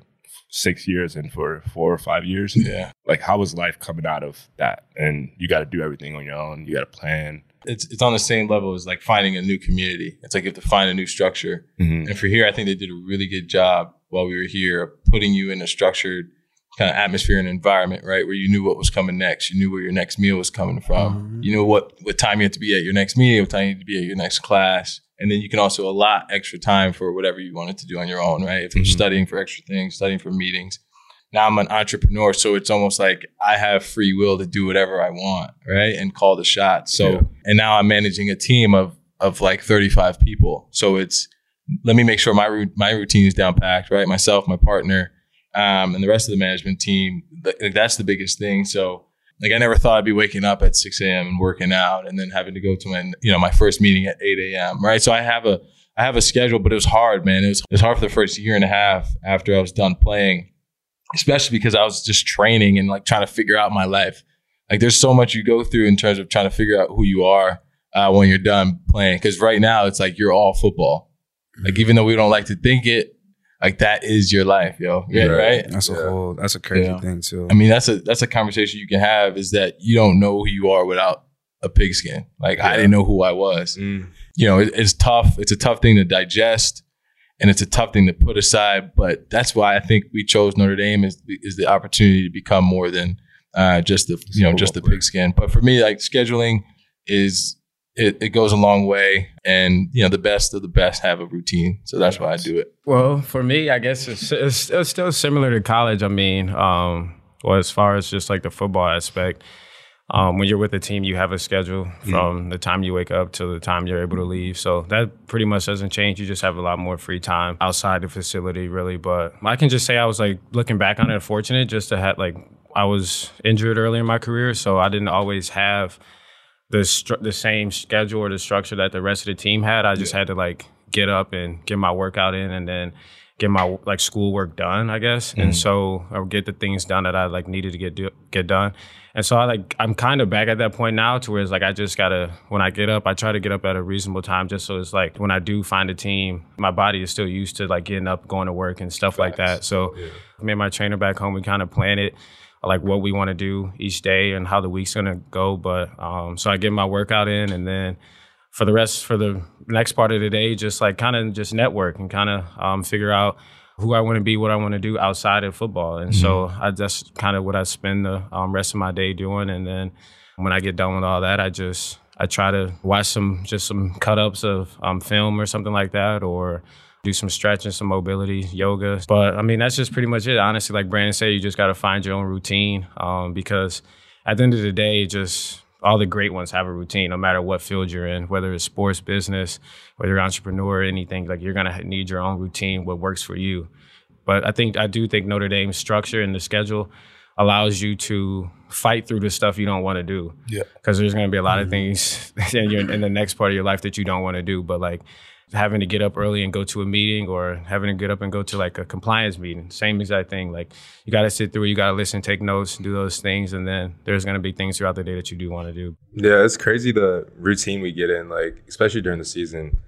six years and for four or five years. Yeah. Like how was life coming out of that? And you got to do everything on your own. You got to plan. It's it's on the same level as like finding a new community. It's like you have to find a new structure. Mm-hmm. And for here, I think they did a really good job while we were here, putting you in a structured kind of atmosphere and environment, right? Where you knew what was coming next. You knew where your next meal was coming from. Mm-hmm. You know what what time you had to be at your next meeting, what time you had to be at your next class. And then you can also allot extra time for whatever you wanted to do on your own, right? If you're Mhm. studying for extra things, studying for meetings. Now I'm an entrepreneur, so it's almost like I have free will to do whatever I want, right? And call the shots. So Yeah. and now I'm managing a team of of like 35 people. So it's let me make sure my my routine is down packed, right? Myself, my partner, um, and the rest of the management team. Like, that's the biggest thing. So like I never thought I'd be waking up at 6 a.m. and working out and then having to go to my you know my first meeting at 8 a.m. Right. So I have a I have a schedule, but it was hard, man. It was it was hard for the first year and a half after I was done playing, especially because I was just training and like trying to figure out my life. Like there's so much you go through in terms of trying to figure out who you are uh, when you're done playing. Because right now it's like you're all football. Like even though we don't like to think it, like that is your life, yo. Yeah, right. That's a Yeah. whole. That's a crazy Yeah. thing too. I mean, that's a that's a conversation you can have. Is that you don't know who you are without a pigskin. Like I didn't know who I was. Mm. You know, it, it's tough. It's a tough thing to digest, and it's a tough thing to put aside. But that's why I think we chose Notre Dame is is the opportunity to become more than uh, just the you know just the pigskin. But for me, like scheduling is it, it goes a long way, and you know the best of the best have a routine. So that's why I do it. Well, for me, I guess it's, it's, it's still similar to college. I mean, um, well, as far as just like the football aspect, um, when you're with a team, you have a schedule from the time you wake up to the time you're able to leave. So that pretty much doesn't change. You just have a lot more free time outside the facility, really. But I can just say I was like looking back on it, fortunate just to have like I was injured early in my career, so I didn't always have the stru- the same schedule or the structure that the rest of the team had. I just had to like get up and get my workout in, and then get my like schoolwork done, I guess. And mm. so or get the things done that I like needed to get do- get done. And so I like I'm kind of back at that point now to where it's like I just gotta when I get up, I try to get up at a reasonable time just so it's like when I do find a team, my body is still used to like getting up, going to work and stuff like that. So me and my trainer back home, we kind of plan it like what we want to do each day and how the week's gonna go. But um, so I get my workout in, and then for the rest, for the next part of the day, just like kind of just network and kind of um, figure out who I want to be, what I want to do outside of football. And so I that's kind of what I spend the um, rest of my day doing. And then when I get done with all that, I just I try to watch some just some cut ups of um, film or something like that, or do some stretching, some mobility, yoga. But I mean, that's just pretty much it. Honestly, like Brandon said, you just got to find your own routine um, because at the end of the day, just all the great ones have a routine, no matter what field you're in, whether it's sports, business, whether you're an entrepreneur, anything. Like you're gonna need your own routine, what works for you. But I think I do think Notre Dame's structure and the schedule allows you to fight through the stuff you don't want to do. Yeah. Because there's going to be a lot of things [LAUGHS] in, your, in the next part of your life that you don't want to do. But like having to get up early and go to a meeting or having to get up and go to like a compliance meeting, same exact thing. Like you got to sit through, you got to listen, take notes, do those things. And then there's going to be things throughout the day that you do want to do. Yeah, it's crazy the routine we get in, like especially during the season.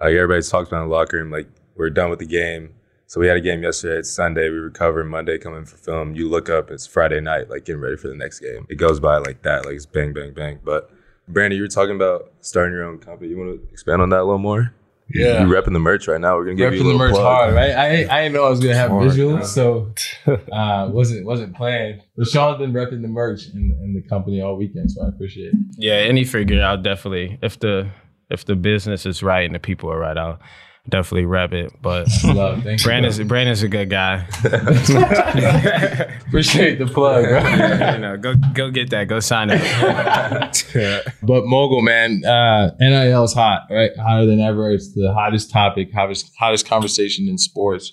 Like everybody's talked about in the locker room, like we're done with the game. So we had a game yesterday. It's Sunday. We recover Monday, come in for film. You look up, it's Friday night, like getting ready for the next game. It goes by like that, like it's bang, bang, bang. But Brandon, you were talking about starting your own company. You want to expand on that a little more? Yeah. you repping the merch right now. We're gonna give you a Repping the merch plug. hard, right? I I didn't know I was gonna have Hard, visuals, yeah. so uh, wasn't wasn't planned. But Sean's been repping the merch in, in the company all weekend, so I appreciate it. Yeah, any figure I'll definitely if the if the business is right and the people are right, I'll definitely rep it. But [LAUGHS] Love, thank you, Brandon's a good guy. [LAUGHS] Appreciate the plug, bro. you know, go go get that. Go sign up. [LAUGHS] But mogul, man, uh, is hot, right? Hotter than ever. It's the hottest topic, hottest hottest conversation in sports.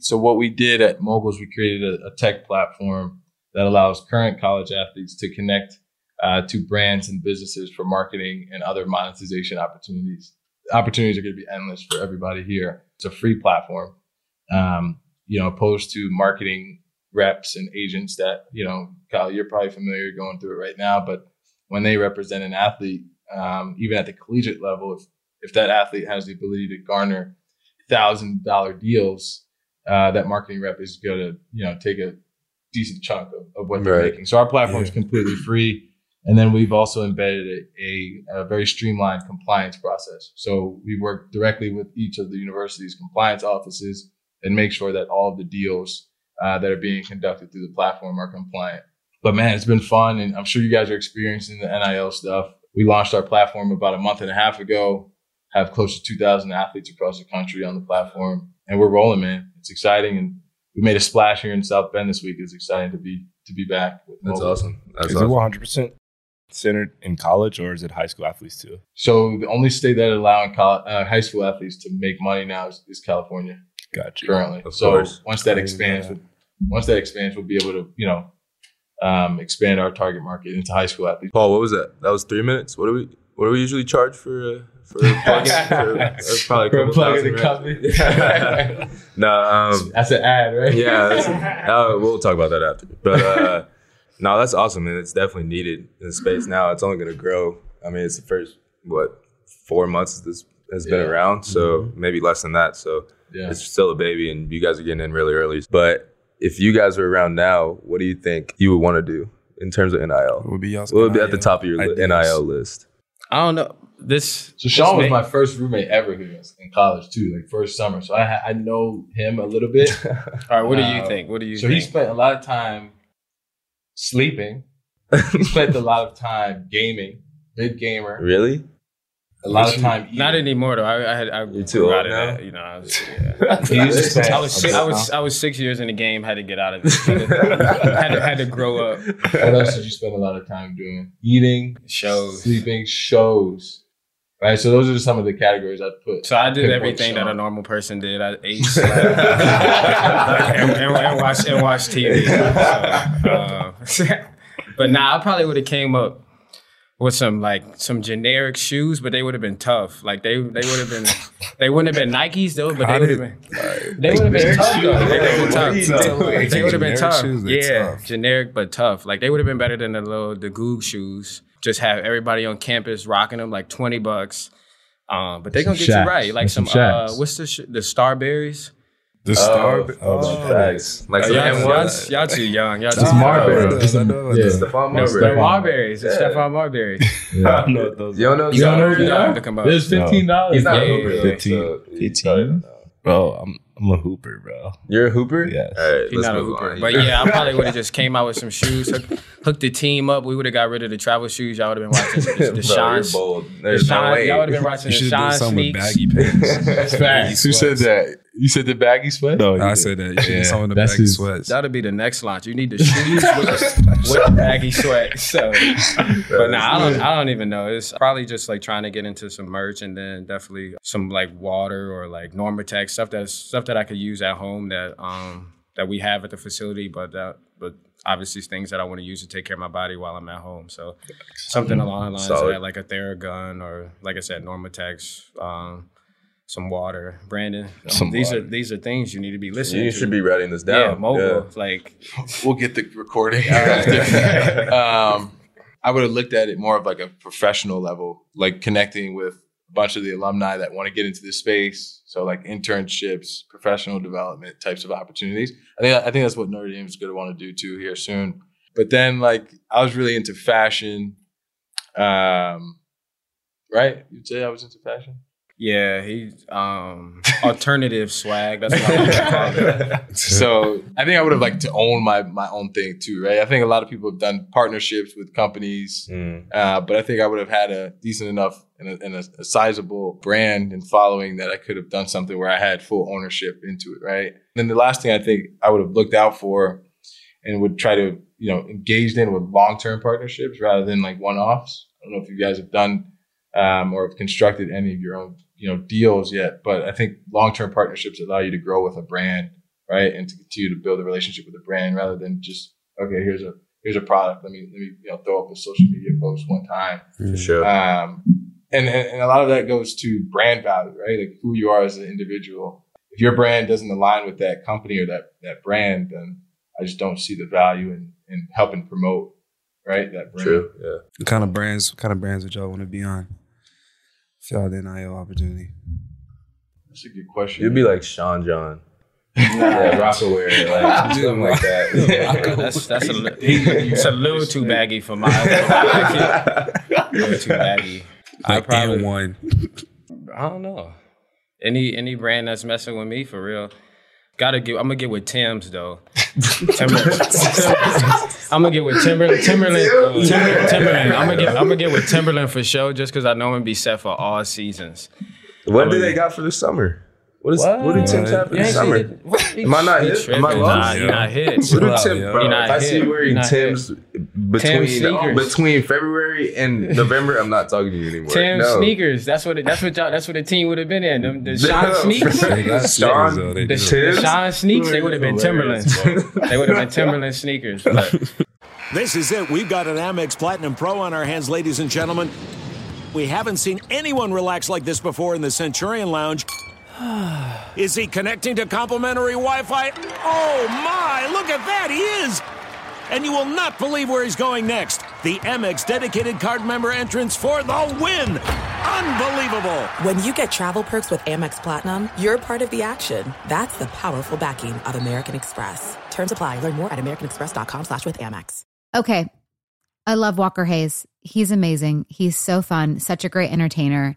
So what we did at Moguls, we created a, a tech platform that allows current college athletes to connect uh, to brands and businesses for marketing and other monetization opportunities. Opportunities are going to be endless for everybody here. It's a free platform, um, you know, opposed to marketing reps and agents that you know, Kyle, you're probably familiar going through it right now, but when they represent an athlete, um, even at the collegiate level, if if that athlete has the ability to garner thousand dollar deals, uh, that marketing rep is going to you know take a decent chunk of, of what they're Right. making. So our platform is completely free, and then we've also embedded a, a, a very streamlined compliance process. So we work directly with each of the university's compliance offices and make sure that all of the deals uh, that are being conducted through the platform are compliant. But man, it's been fun, and I'm sure you guys are experiencing the NIL stuff. We launched our platform about a month and a half ago. Have close to 2,000 athletes across the country on the platform, and we're rolling, man. It's exciting, and we made a splash here in South Bend this week. It's exciting to be to be back. With That's awesome. That's awesome. 100 percent centered in college or is it high school athletes too? So the only state that allowing col- uh, high school athletes to make money now is, is California Gotcha. currently. Of so course. once that I didn't know expands, that. once that expands, we'll be able to you know um, expand our target market into high school athletes. Paul, what was that? That was three minutes. What do we what do we usually charge for uh, for plugging? [LAUGHS] for, probably a For couple plugging thousand, the right? company. [LAUGHS] no, um, That's an ad, right? yeah, that's, [LAUGHS] uh, we'll talk about that after. But uh, no, that's awesome, and it's definitely needed in the space now. It's only going to grow. I mean, it's the first what four months this has been Yeah. around, so maybe less than that. So Yeah. it's still a baby, and you guys are getting in really early. But if you guys are around now, what do you think you would want to do in terms of NIL? It would be y'all's What would be at the top of your li- ideas? NIL list? I don't know. This So Sean was this my first roommate ever here in college too, like first summer. So I I know him a little bit. [LAUGHS] All right, what do you Uh, think? What do you so think? he spent a lot of time sleeping. he spent a lot of time gaming, big gamer. Really? A lot of time eating. Not anymore though. I, I had I You too old out of now? that. You know, I was, [LAUGHS] yeah. He used I was six, I was. Uh-huh. I was six years in the game. Had to get out of it. [LAUGHS] Had to, had to, had to grow up. What else did you spend a lot of time doing? Eating, Shows. sleeping, shows. Right. So those are some of the categories I'd put. So I did everything that a normal person did. I ate, [LAUGHS] slept, and, and, and watched and watched TV. [LAUGHS] So, uh, [LAUGHS] but nah, I probably would have came up with some like some generic shoes, but they would have been tough. Like they they would have been they wouldn't have been Nikes though, but they would have been they would have been tough. They would have been tough. They would have been tough. Yeah, generic but tough. Like they would have been better than the little the Gug shoes. Just have everybody on campus rocking them like twenty bucks. Um, but they're gonna get Shaqs. you right. Like some, some uh, what's the sh- the Starberries? The star. Oh, facts. Like Uh, some y'all, M y'all, ones. y'all too young. Y'all too It's young. Marlboro. I know It's some- those, I know yeah. those. Stephon No, Marbury. the Marberries. The Yeah. Stephon Marbury. [LAUGHS] I know those You don't know? You don't know You who they gotta are? look 'em. There's fifteen dollars. He's not Yeah, a yeah, hooper. 15. so 15. probably don't know. Bro, I'm I'm a hooper, bro. You're a hooper? Yes. All right, He's let's not a hooper. on. But yeah, I probably would have [LAUGHS] just came out with some shoes, hook, hooked the team up. We would have got rid of the travel shoes. Y'all would have been watching [LAUGHS] the, Bro, the you're Sean's. bold. The There's no Sean, way. y'all would have been watching You the should Sean something with sneaks. baggy pants. That's [LAUGHS] facts. Who said that? You said the baggy sweat? No, I said that. You should Yeah. do something with the That's baggy his- sweats. That'll be the next launch. You need [LAUGHS] the shoes with, the, with the baggy sweat. [LAUGHS] So, but nah, I don't. I don't even know. It's probably just like trying to get into some merch, and then definitely some like water or like Normatec stuff that's stuff that I could use at home that um that we have at the facility, but that but obviously things that I want to use to take care of my body while I'm at home. So something along the lines of that, like a Theragun or like I said, Normatecs. Um, some water, Brandon. um, Some these water. are these are things you need to be listening to. You to. should be writing this down. Yeah, down. mobile. Like [LAUGHS] We'll get the recording. after. [LAUGHS] [LAUGHS] um, I would have looked at it more of like a professional level, like connecting with a bunch of the alumni that want to get into this space. So like internships, professional development types of opportunities. I think I think that's what Notre Dame is going to want to do too here soon. But then like I was really into fashion. Um, right? You'd say I was into fashion. Yeah, he's um [LAUGHS] alternative swag. That's what I call [LAUGHS] it. so I think I would have liked to own my my own thing too, right? I think a lot of people have done partnerships with companies, uh, but I think I would have had a decent enough and, a, and a, a sizable brand and following that I could have done something where I had full ownership into it, right? And then the last thing I think I would have looked out for and would try to you know engage in with long term partnerships rather than like one offs. I don't know if you guys have done um, or have constructed any of your own you know deals yet, but I think long term partnerships allow you to grow with a brand, right, and to continue to build a relationship with a brand rather than just okay, here's a here's a product. Let me let me you know throw up a social media post one time. For sure. Um, and, and and a lot of that goes to brand value, right? Like who you are as an individual. If your brand doesn't align with that company or that that brand, then I just don't see the value in in helping promote, right? That brand. True. Yeah. What kind of brands? What kind of brands would y'all want to be on? If y'all had the NIL opportunity. That's a good question. You'd be like Sean John. [LAUGHS] yeah, Rocawear, like [LAUGHS] something like that. [LAUGHS] That's that's a, it's a little too baggy for my. a little too baggy. I Like probably and one. I don't know. Any any brand that's messing with me for real. Gotta get. I'm gonna get with Tim's though. Timber, [LAUGHS] I'm gonna get with Timber, Timberland. uh, Timber, Timberland. I'm gonna get. I'm gonna get with Timberland for sure, just because I know I'm gonna be set for all seasons. What do they got for the summer? What is what, What? do Tim's have for You the summer? seen it? What? Am I not He hit? Am I Nah, lost? you not hit. What do Chill out, Tim, bro? You If not I see you wearing not Tim's between uh, sneakers. between February and November, I'm not talking to you anymore. Tim no. sneakers. That's what. It, that's what. Y'all, that's what the team would have been in. Them, the [LAUGHS] Sean No. sneaks. [LAUGHS] Sean, sneakers, though. They The, do. the Tim's? Sean sneaks. They would have been Timberlands. they would have been Timberland sneakers. But [LAUGHS] This is it. We've got an Amex Platinum Pro on our hands, ladies and gentlemen. We haven't seen anyone relax like this before in the Centurion Lounge. [SIGHS] Is he connecting to complimentary Wi Fi? Oh my, look at that, he is! And you will not believe where he's going next. The Amex dedicated card member entrance for the win! Unbelievable! When you get travel perks with Amex Platinum, you're part of the action. That's the powerful backing of American Express. Terms apply. Learn more at americanexpress.com slash with Amex. Okay. I love Walker Hayes. He's amazing. He's so fun, such a great entertainer.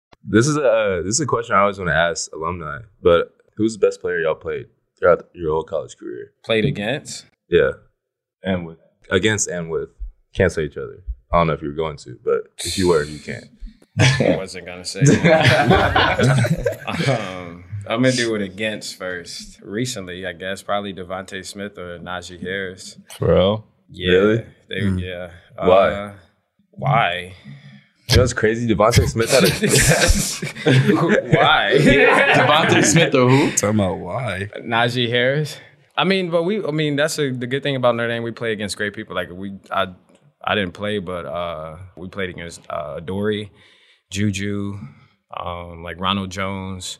This is a this is a question I always want to ask alumni. But who's the best player y'all played throughout your whole college career? played against. Yeah, and with against and with can't say each other. I don't know if you were going to, but if you were, you can. I wasn't gonna say. that. [LAUGHS] um, I'm gonna do it against first. Recently, I guess probably DeVonta Smith or Najee Harris. For real? Yeah, Really? They, Mm. yeah. Why? Uh, why? You know what's crazy? DeVonta Smith had a [LAUGHS] why? [LAUGHS] DeVonta Smith or who? Talking about why? Najee Harris. I mean, but we. I mean, that's a, the good thing about Notre Dame. We play against great people. Like we, I, I didn't play, but uh, we played against uh, Dory, Juju, um, like Ronald Jones.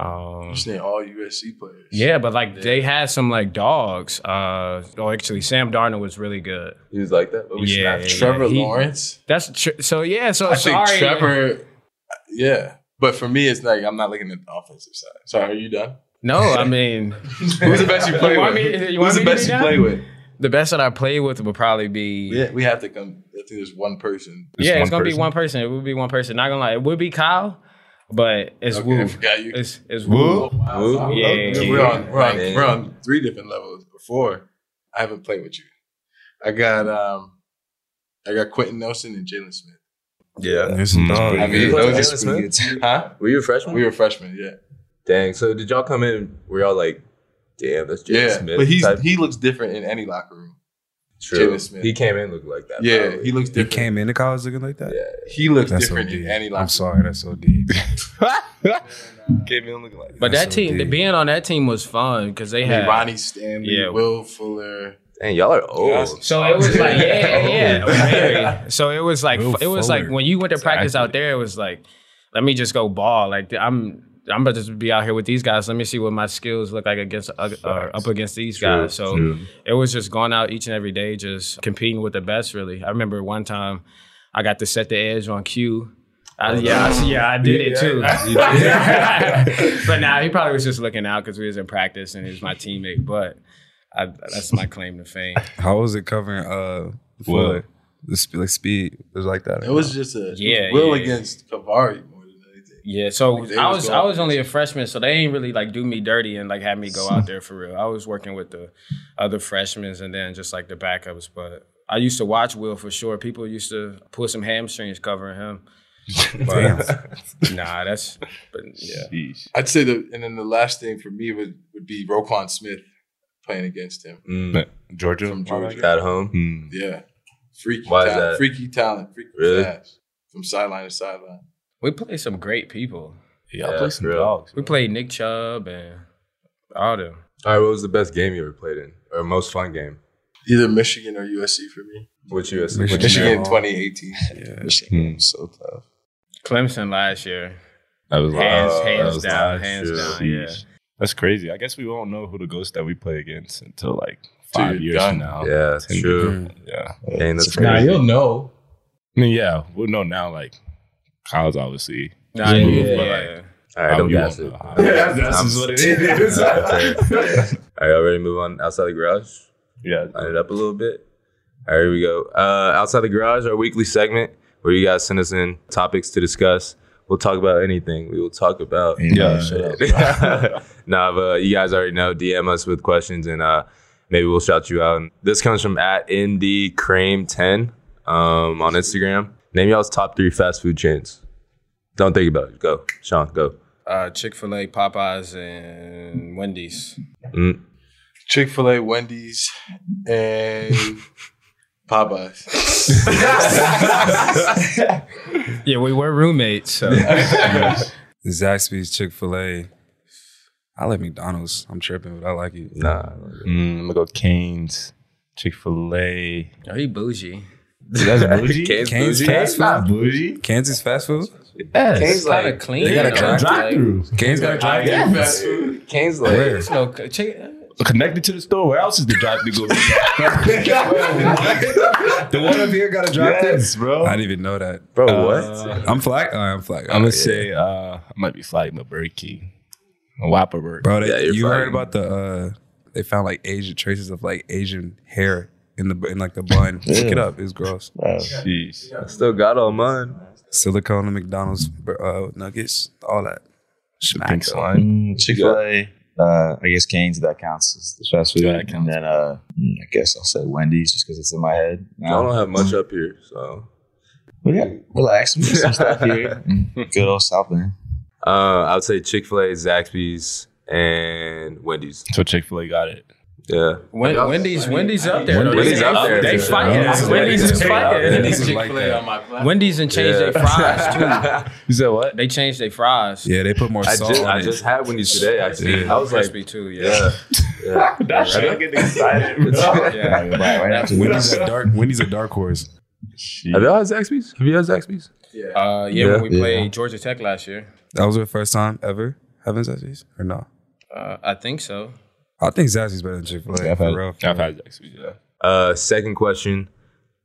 Um, You're saying all USC players. yeah, but like they had some like dogs. Uh, oh, actually, Sam Darnold was really good. he was like that. But we Yeah, snapped. yeah, Trevor he- Lawrence. That's tr- so. Yeah, so I sorry. think Trevor. Yeah, but for me, it's like I'm not looking at the offensive side. Sorry, are you done? No, I mean, [LAUGHS] Who's the best you play want with? me- you want Who's the me to best you done? play with? The best that I played with would probably be. Yeah, we have to come. I think there's one person. yeah, one it's gonna person? be one person. It would be one person. Not gonna lie, it would be Kyle, but it's Okay, Woo. I forgot you. It's it's Woo. Woo? Yeah, we're on we're on, Man. we're on three different levels. Before I haven't played with you. I got um, I got Quenton Nelson and Jaylon Smith. Yeah. There's some dogs. I mean, You those- Jaylon Smith? huh? Were you a freshman? We were freshmen, yeah, Dang. So did y'all come in? Were y'all like, damn, that's Jaylon yeah. Smith? But he's type? he looks different in any locker room. True. Jaylon Smith. He came in looking like that. Yeah, probably. he looks different. He came into college looking like that. Yeah. He looks That's different so in deep. any locker. I'm sorry, that's so deep. [LAUGHS] Came in looking like That. But That's that so team, deep. being on that team was fun because they had Ronnie Stanley, Yeah. Will Fuller. And y'all are old. So it was like, yeah, yeah, [LAUGHS] very. So it was like, Will it was like when you went to practice Exactly. out there, it was like, let me just go ball. Like I'm, I'm about to be out here with these guys. Let me see what my skills look like against uh, uh, up against these guys. So true. it was just going out each and every day, just competing with the best. Really, I remember one time I got to set the edge on Q. I, yeah, I, yeah, I did it too. [LAUGHS] but now he probably was just looking out because we was in practice and he was my teammate. But I, that's my claim to fame. How was it covering uh Fuller? The sp- like speed it was like that. It was just a Yeah, Will yeah. against KeiVarae more than anything. Yeah, so Like, I was was I was only a freshman, so they ain't really like do me dirty and like have me go out [LAUGHS] there for real. I was working with the other freshmen and then just like the backups. But I used to watch Will for sure. People used to pull some hamstrings covering him. [LAUGHS] But nah, that's but yeah. Sheesh. I'd say the and then the last thing for me would would be Roquan Smith playing against him. Mm. Georgia From Georgia. At home. Hmm. Yeah, freaky Why is talent, that? freaky talent, freaky Really? fast from sideline to sideline. We played some great people. Yeah, I Yeah, play some real. dogs. We played Nick Chubb and all them. All right, what was the best game you ever played in, or most fun game? Either Michigan or USC for me. Which USC? Oh. Michigan. Michigan Yeah. 2018. Yeah. Michigan was hmm. so tough. Clemson last year. That was Hands, Oh, that hands was down, last hands year. down. Yeah. That's crazy. I guess we won't know who the ghost that we play against until like five you're years done. from now. Yeah, that's true. years. Yeah. Dang, that's crazy. Nah, you'll know. I mean, yeah, we'll know now. Like, Kyle's obviously. Nah, Yeah, yeah, yeah, yeah. yeah. All right, don't you gas it. know. That's- that's what it [LAUGHS] is. All right, y'all ready to move on outside the garage? Yeah. Line it up a little bit. All right, here we go. Uh, outside the garage, our weekly segment where you guys send us in topics to discuss. We'll talk about anything. We will talk about. Yeah, shut [LAUGHS] nah, but you guys already know. DM us with questions and uh, maybe we'll shout you out. This comes from at ndcrame10 um, on Instagram. Name y'all's top three fast food chains. Don't think about it. Go, Sean. Go. Uh, Chick Fil A, Popeyes, and Wendy's. Mm. Chick Fil A, Wendy's, and [LAUGHS] Popeyes. [LAUGHS] Yeah, we were roommates. So [LAUGHS] Zaxby's, Chick Fil A. I like McDonald's. I'm tripping, but I like it. Nah. Mm, I'm gonna go Canes, Chick Fil A. Are you bougie. That's [LAUGHS] bougie. Cane's Cane's bougie? fast food. not bougie. Kansas fast food. Yes. Cane's kind of clean. They got a you know, drive- like- drive-through. Cane's got a drive Yeah. Fast food. Cane's like. There's no chick- Connected to the store. Where else is the drive-through [LAUGHS] going? The one up here got a drive yes, bro. I didn't even know that. Bro, Uh, what? I'm flag. Uh, I'm flag. I'm gonna say uh, I might be flagging the Burger King, a Whopper Burger. bro. They, Yeah, you're you heard about the? uh They found like Asian traces of like Asian hair in the in like the bun. Look it up. It's gross. Jeez. I still got all mine. Silicone and McDonald's uh, nuggets, all that. Smack Pink slime. Mm, Chick Fil A. Uh, I guess Canes that counts as the fast food, Yeah, and then uh, mm, I guess I'll say Wendy's just because it's in my head. Y'all don't have much up here, so. But yeah, relax. We got some stuff here. [LAUGHS] Mm, Good old South Bend. Uh, I would say Chick Fil A, Zaxby's, and Wendy's. So Chick Fil A got it. Yeah. Wen- Wendy's, Wendy's up there. though. Wendy's They- up there, They too. fighting. Wendy's is Wendy's is fighting. Wendy's is Chick like Fil A that. on my platform. Wendy's and changed Yeah. their fries too. [LAUGHS] You said what? They changed their fries. Yeah, they put more I salt just, on I it. just had Wendy's today. Actually, Yeah. I was like, crispy too. Yeah. yeah. [LAUGHS] That shit, I'm getting excited. [LAUGHS] yeah. Right, right after Wendy's a dark. Wendy's a dark horse. Have y'all had Zaxby's? Have you had Zaxby's? Uh, yeah, Yeah. when we Yeah. played Georgia Tech last year. That was your first time ever having Zaxby's or no? Uh, I think so. I think Zaxby's better than Chick Fil Yeah, A. I've For had- real. I've had Zaxby's, yeah. Uh, second question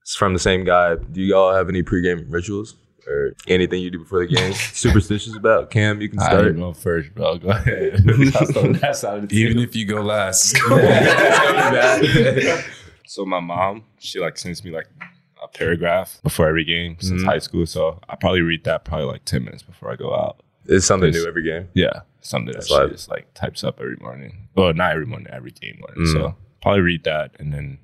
is from the same guy. Do y'all have any pregame rituals or anything you do before the game? [LAUGHS] Superstitious about? Cam, you can start. I start. didn't go first, bro. Go ahead. That's on that side of the Even if you go last. So my mom, she like sends me like a paragraph before every game since Mhm. high school. So I probably read that probably like ten minutes before I go out. It's something new every game. Yeah, something that That's she just like types up every morning. Well, not every morning, every game morning. Mm. So probably read that and then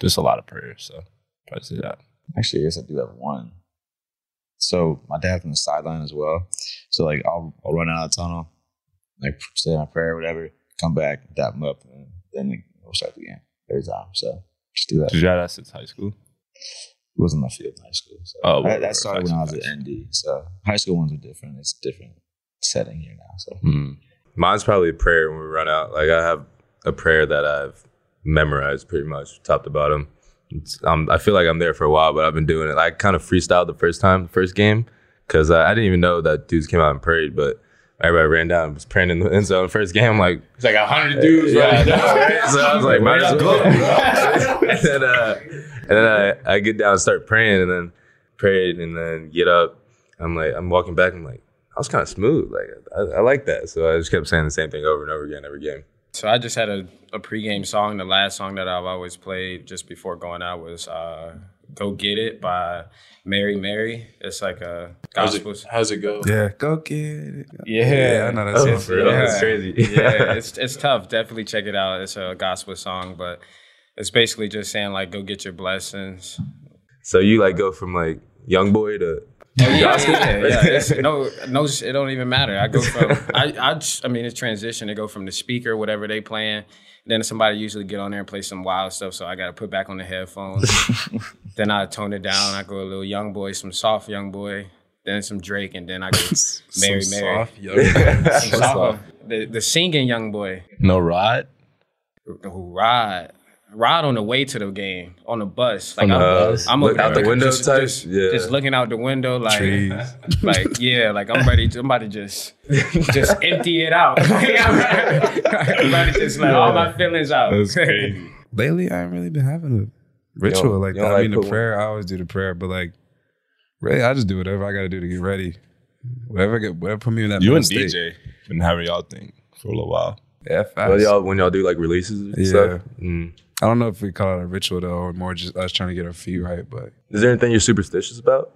just a lot of prayers. So probably say that. Actually, I guess I do have one. So my dad's on the sideline as well. So like I'll I'll run out of the tunnel, like say my prayer, whatever, come back, dap him up, and then we'll start the game every time. So just do that. Did you have that since high school? It wasn't my field in high school. So Oh, that, right, that started when I was at ND. So high school ones are different. It's a different setting here now. So Mm. Mine's probably a prayer when we run out. Like I have a prayer that I've memorized pretty much top to bottom. It's, um, I feel like I'm there for a while, but I've been doing it. I kind of freestyled the first time, the first game, because uh, I didn't even know that dudes came out and prayed, but everybody ran down and was praying in the end zone. First game, I'm like, It's like a hundred dudes [LAUGHS] yeah, right I now. So I was like, might as well. [LAUGHS] and then, uh, and then I, I get down and start praying, and then prayed, and then get up. I'm like, I'm walking back. I'm like, I was kind of smooth. Like, I, I like that. So I just kept saying the same thing over and over again every game. So I just had a, a pregame song. The last song that I've always played just before going out was uh, "Go Get It" by Mary Mary. It's like a How's gospel. it, how's it go? Yeah, go get it. Yeah, I know that Oh, song. for real? Yeah. That's crazy. [LAUGHS] yeah, it's it's tough. Definitely check it out. It's a gospel song, but it's basically just saying like, "Go get your blessings." So you like go from like young boy to yeah, yeah, yeah. yeah. It's, [LAUGHS] no, no, it don't even matter. I go from I, I, just, I mean, it's transition. to go from the speaker, whatever they playing. Then somebody usually get on there and play some wild stuff, so I got to put back on the headphones. [LAUGHS] then I tone it down. I go a little young boy, some soft young boy, then some Drake, and then I go [LAUGHS] Mary Some Mary. soft young boy. Some soft- the the singing young boy No rod. who ride. On the way to the game on the bus. On the I'm, bus? I'm Look out the window just, type? Just, Yeah. just looking out the window, like, Trees. [LAUGHS] like yeah, like I'm ready. To, I'm about to just, [LAUGHS] just empty it out. [LAUGHS] I'm about to just let all my feelings out. That's crazy. Lately, I haven't really been having a ritual don't- like that. don't I like mean, the one- prayer, I always do the prayer, but like, really, I just do whatever I got to do to get ready. Whatever, get whatever put me in that You and state. DJ been having y'all thing for a little while. Yeah, fast. well, y'all when y'all do like releases and Yeah. stuff. Mm. I don't know if we call it a ritual though, or more just us trying to get our feet right. But Is there anything you're superstitious about?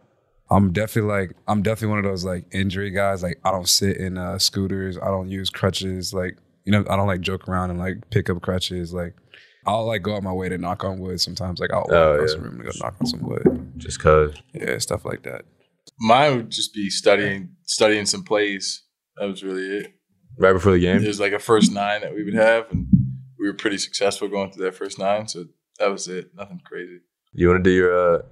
I'm definitely like I'm definitely one of those like injury guys. Like I don't sit in uh, scooters. I don't use crutches. Like you know, I don't like joke around and like pick up crutches. Like I'll like go out my way to knock on wood. Sometimes like I'll walk Oh, across yeah. the room to go knock on some wood. Just cause. Yeah, stuff like that. Mine would just be studying studying some plays. That was really it. Right before the game. There's like a first nine that we would have, and we were pretty successful going through that first nine. So that was it. Nothing crazy. You want to do your uh,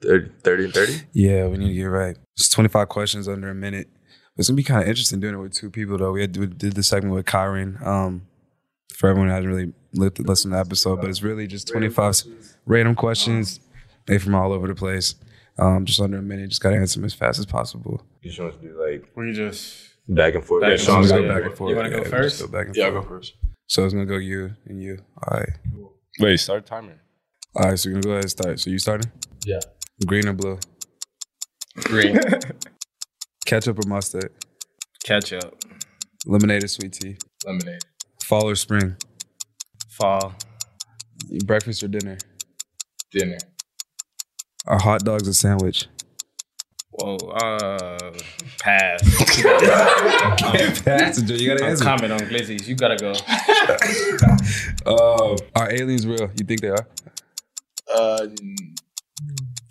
30, 30 and 30? Yeah, we need to get right. It's 25 questions under a minute. It's gonna be kind of interesting doing it with two people though. We had we did the segment with Kyren. Um, for everyone who hasn't really li- listened to the episode, but it's really just 25 random questions. They from all over the place. Um, just under a minute. Just gotta answer them as fast as possible. You just want to do like We just back and forth. Back Yeah, and Sean's forth. go go back back and forth. You wanna go Yeah, first? Go back and Yeah, I'll go first. So it's gonna go you and you. All right. Wait, start timer. All right. So we're gonna go ahead and start. So you starting? Yeah. Green or blue? green [LAUGHS] Ketchup or mustard? ketchup, Lemonade or sweet tea? Lemonade. Fall or spring? fall, Breakfast or dinner? Dinner. Are hot dogs a sandwich? Whoa, uh, pass. Passenger, you gotta [LAUGHS] answer. comment on glizzies. You gotta go. [LAUGHS] Uh, are aliens real? You think they are? Uh,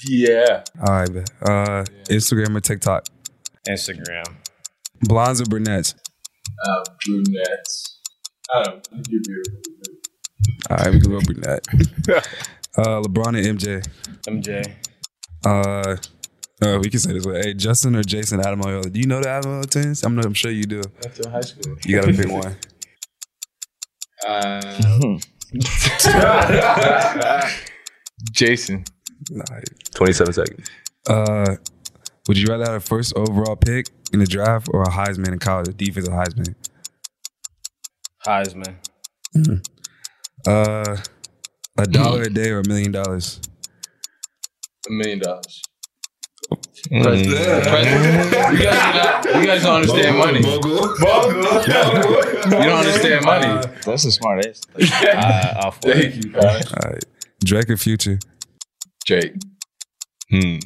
yeah. All right, bet. Uh, Instagram or TikTok? Instagram, Blondes or brunettes? Uh, brunettes. I don't know. You're beautiful. All right, we can go brunette. [LAUGHS] uh, LeBron and MJ. MJ, Uh, uh, we can say this way. Hey, Justin or Jayson Ademilola? Do you know the Ademilola twins? I'm, I'm sure you do. After high school. You gotta pick one. Uh, [LAUGHS] Jayson. Nah. 27 seconds. Uh, would you rather have a first overall pick in the draft or a Heisman in college, a defensive Heisman? Heisman, Uh, a dollar a day or a million dollars? A million dollars. President. You guys, do not, you guys don't understand money. You don't understand money. That's the smartest. [LAUGHS] ass. uh, off Thank you, Colin. All right. Drake or Future? Drake. Hmm.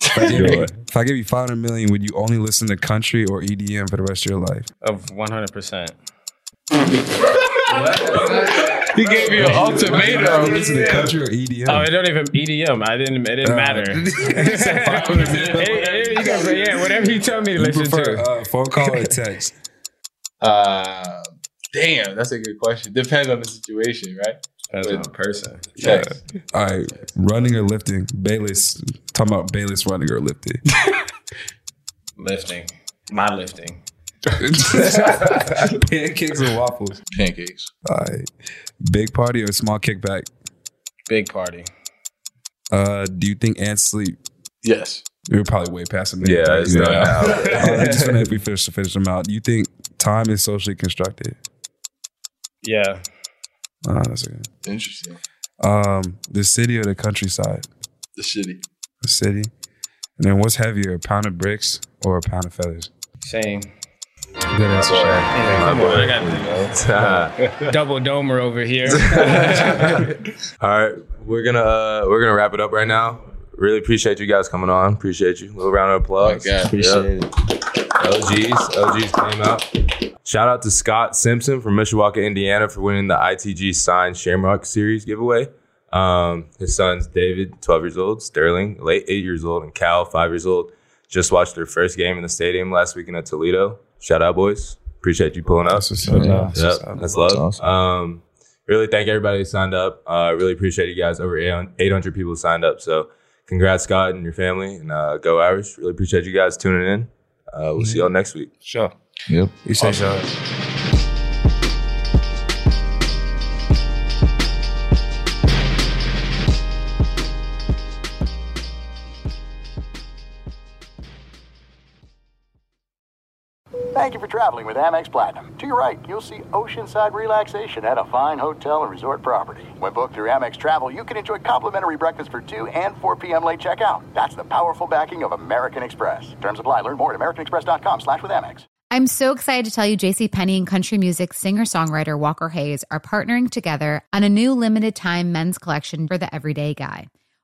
If I, give you, if I give you 500 million, would you only listen to country or EDM for the rest of your life? Of 100%. [LAUGHS] He gave you an ultimatum. Listen to country or EDM? Oh, it don't even EDM. I didn't. It didn't Uh, matter. [LAUGHS] It- it- [LAUGHS] you yeah, whatever you tell me to You listen prefer to. uh, phone call or [LAUGHS] text? Uh, damn, that's a good question. Depends on the situation, right? Depends But on the person. Text. All right, running or lifting? Balis. Talking about Balis running or lifting. Lifting. My lifting. [LAUGHS] [LAUGHS] Pancakes or waffles? Pancakes. All right. Big party or small kickback? Big party. Uh, do you think ants sleep? Yes. We were probably way past the minute. Yeah, it's done now. [LAUGHS] Uh, just gonna if we finish to finish them out. Do you think time is socially constructed? Yeah. Uh, that's okay. Interesting. Um, the city or the countryside? The city. The city. And then what's heavier, a pound of bricks or a pound of feathers? Same. Good answer, Shaq. Yeah, come on, I got [LAUGHS] double domer over here. [LAUGHS] All right, we're gonna uh, we're gonna wrap it up right now. Really appreciate you guys coming on. Appreciate you. little round of applause. Oh my God. Appreciate it. LGs, LGs came out. Shout out to Scott Simpson from Mishawaka, Indiana, for winning the ITG signed Shamrock Series giveaway. Um, his sons David, 12 years old, Sterling, late eight years old, and Cal, five years old, just watched their first game in the stadium last weekend at Toledo. Shout out, boys. Appreciate you pulling up. That's what's. Yeah. That's Yep, that's love. That's awesome. Um, really thank everybody who signed up. Uh, really appreciate you guys. Over 800 people signed up. So congrats, Scott and your family, and uh, go Irish. Really appreciate you guys tuning in. Uh, we'll see y'all next week. Sure. Yep. You say Awesome. Thank you for traveling with Amex Platinum. To your right, you'll see oceanside relaxation at a fine hotel and resort property. When booked through Amex Travel, you can enjoy complimentary breakfast for 2 and 4 p.m. late checkout. That's the powerful backing of American Express. Terms apply. Learn more at americanexpress.com slash with Amex. I'm so excited to tell you JC Penney and country music singer-songwriter Walker Hayes are partnering together on a new limited time men's collection for the everyday guy.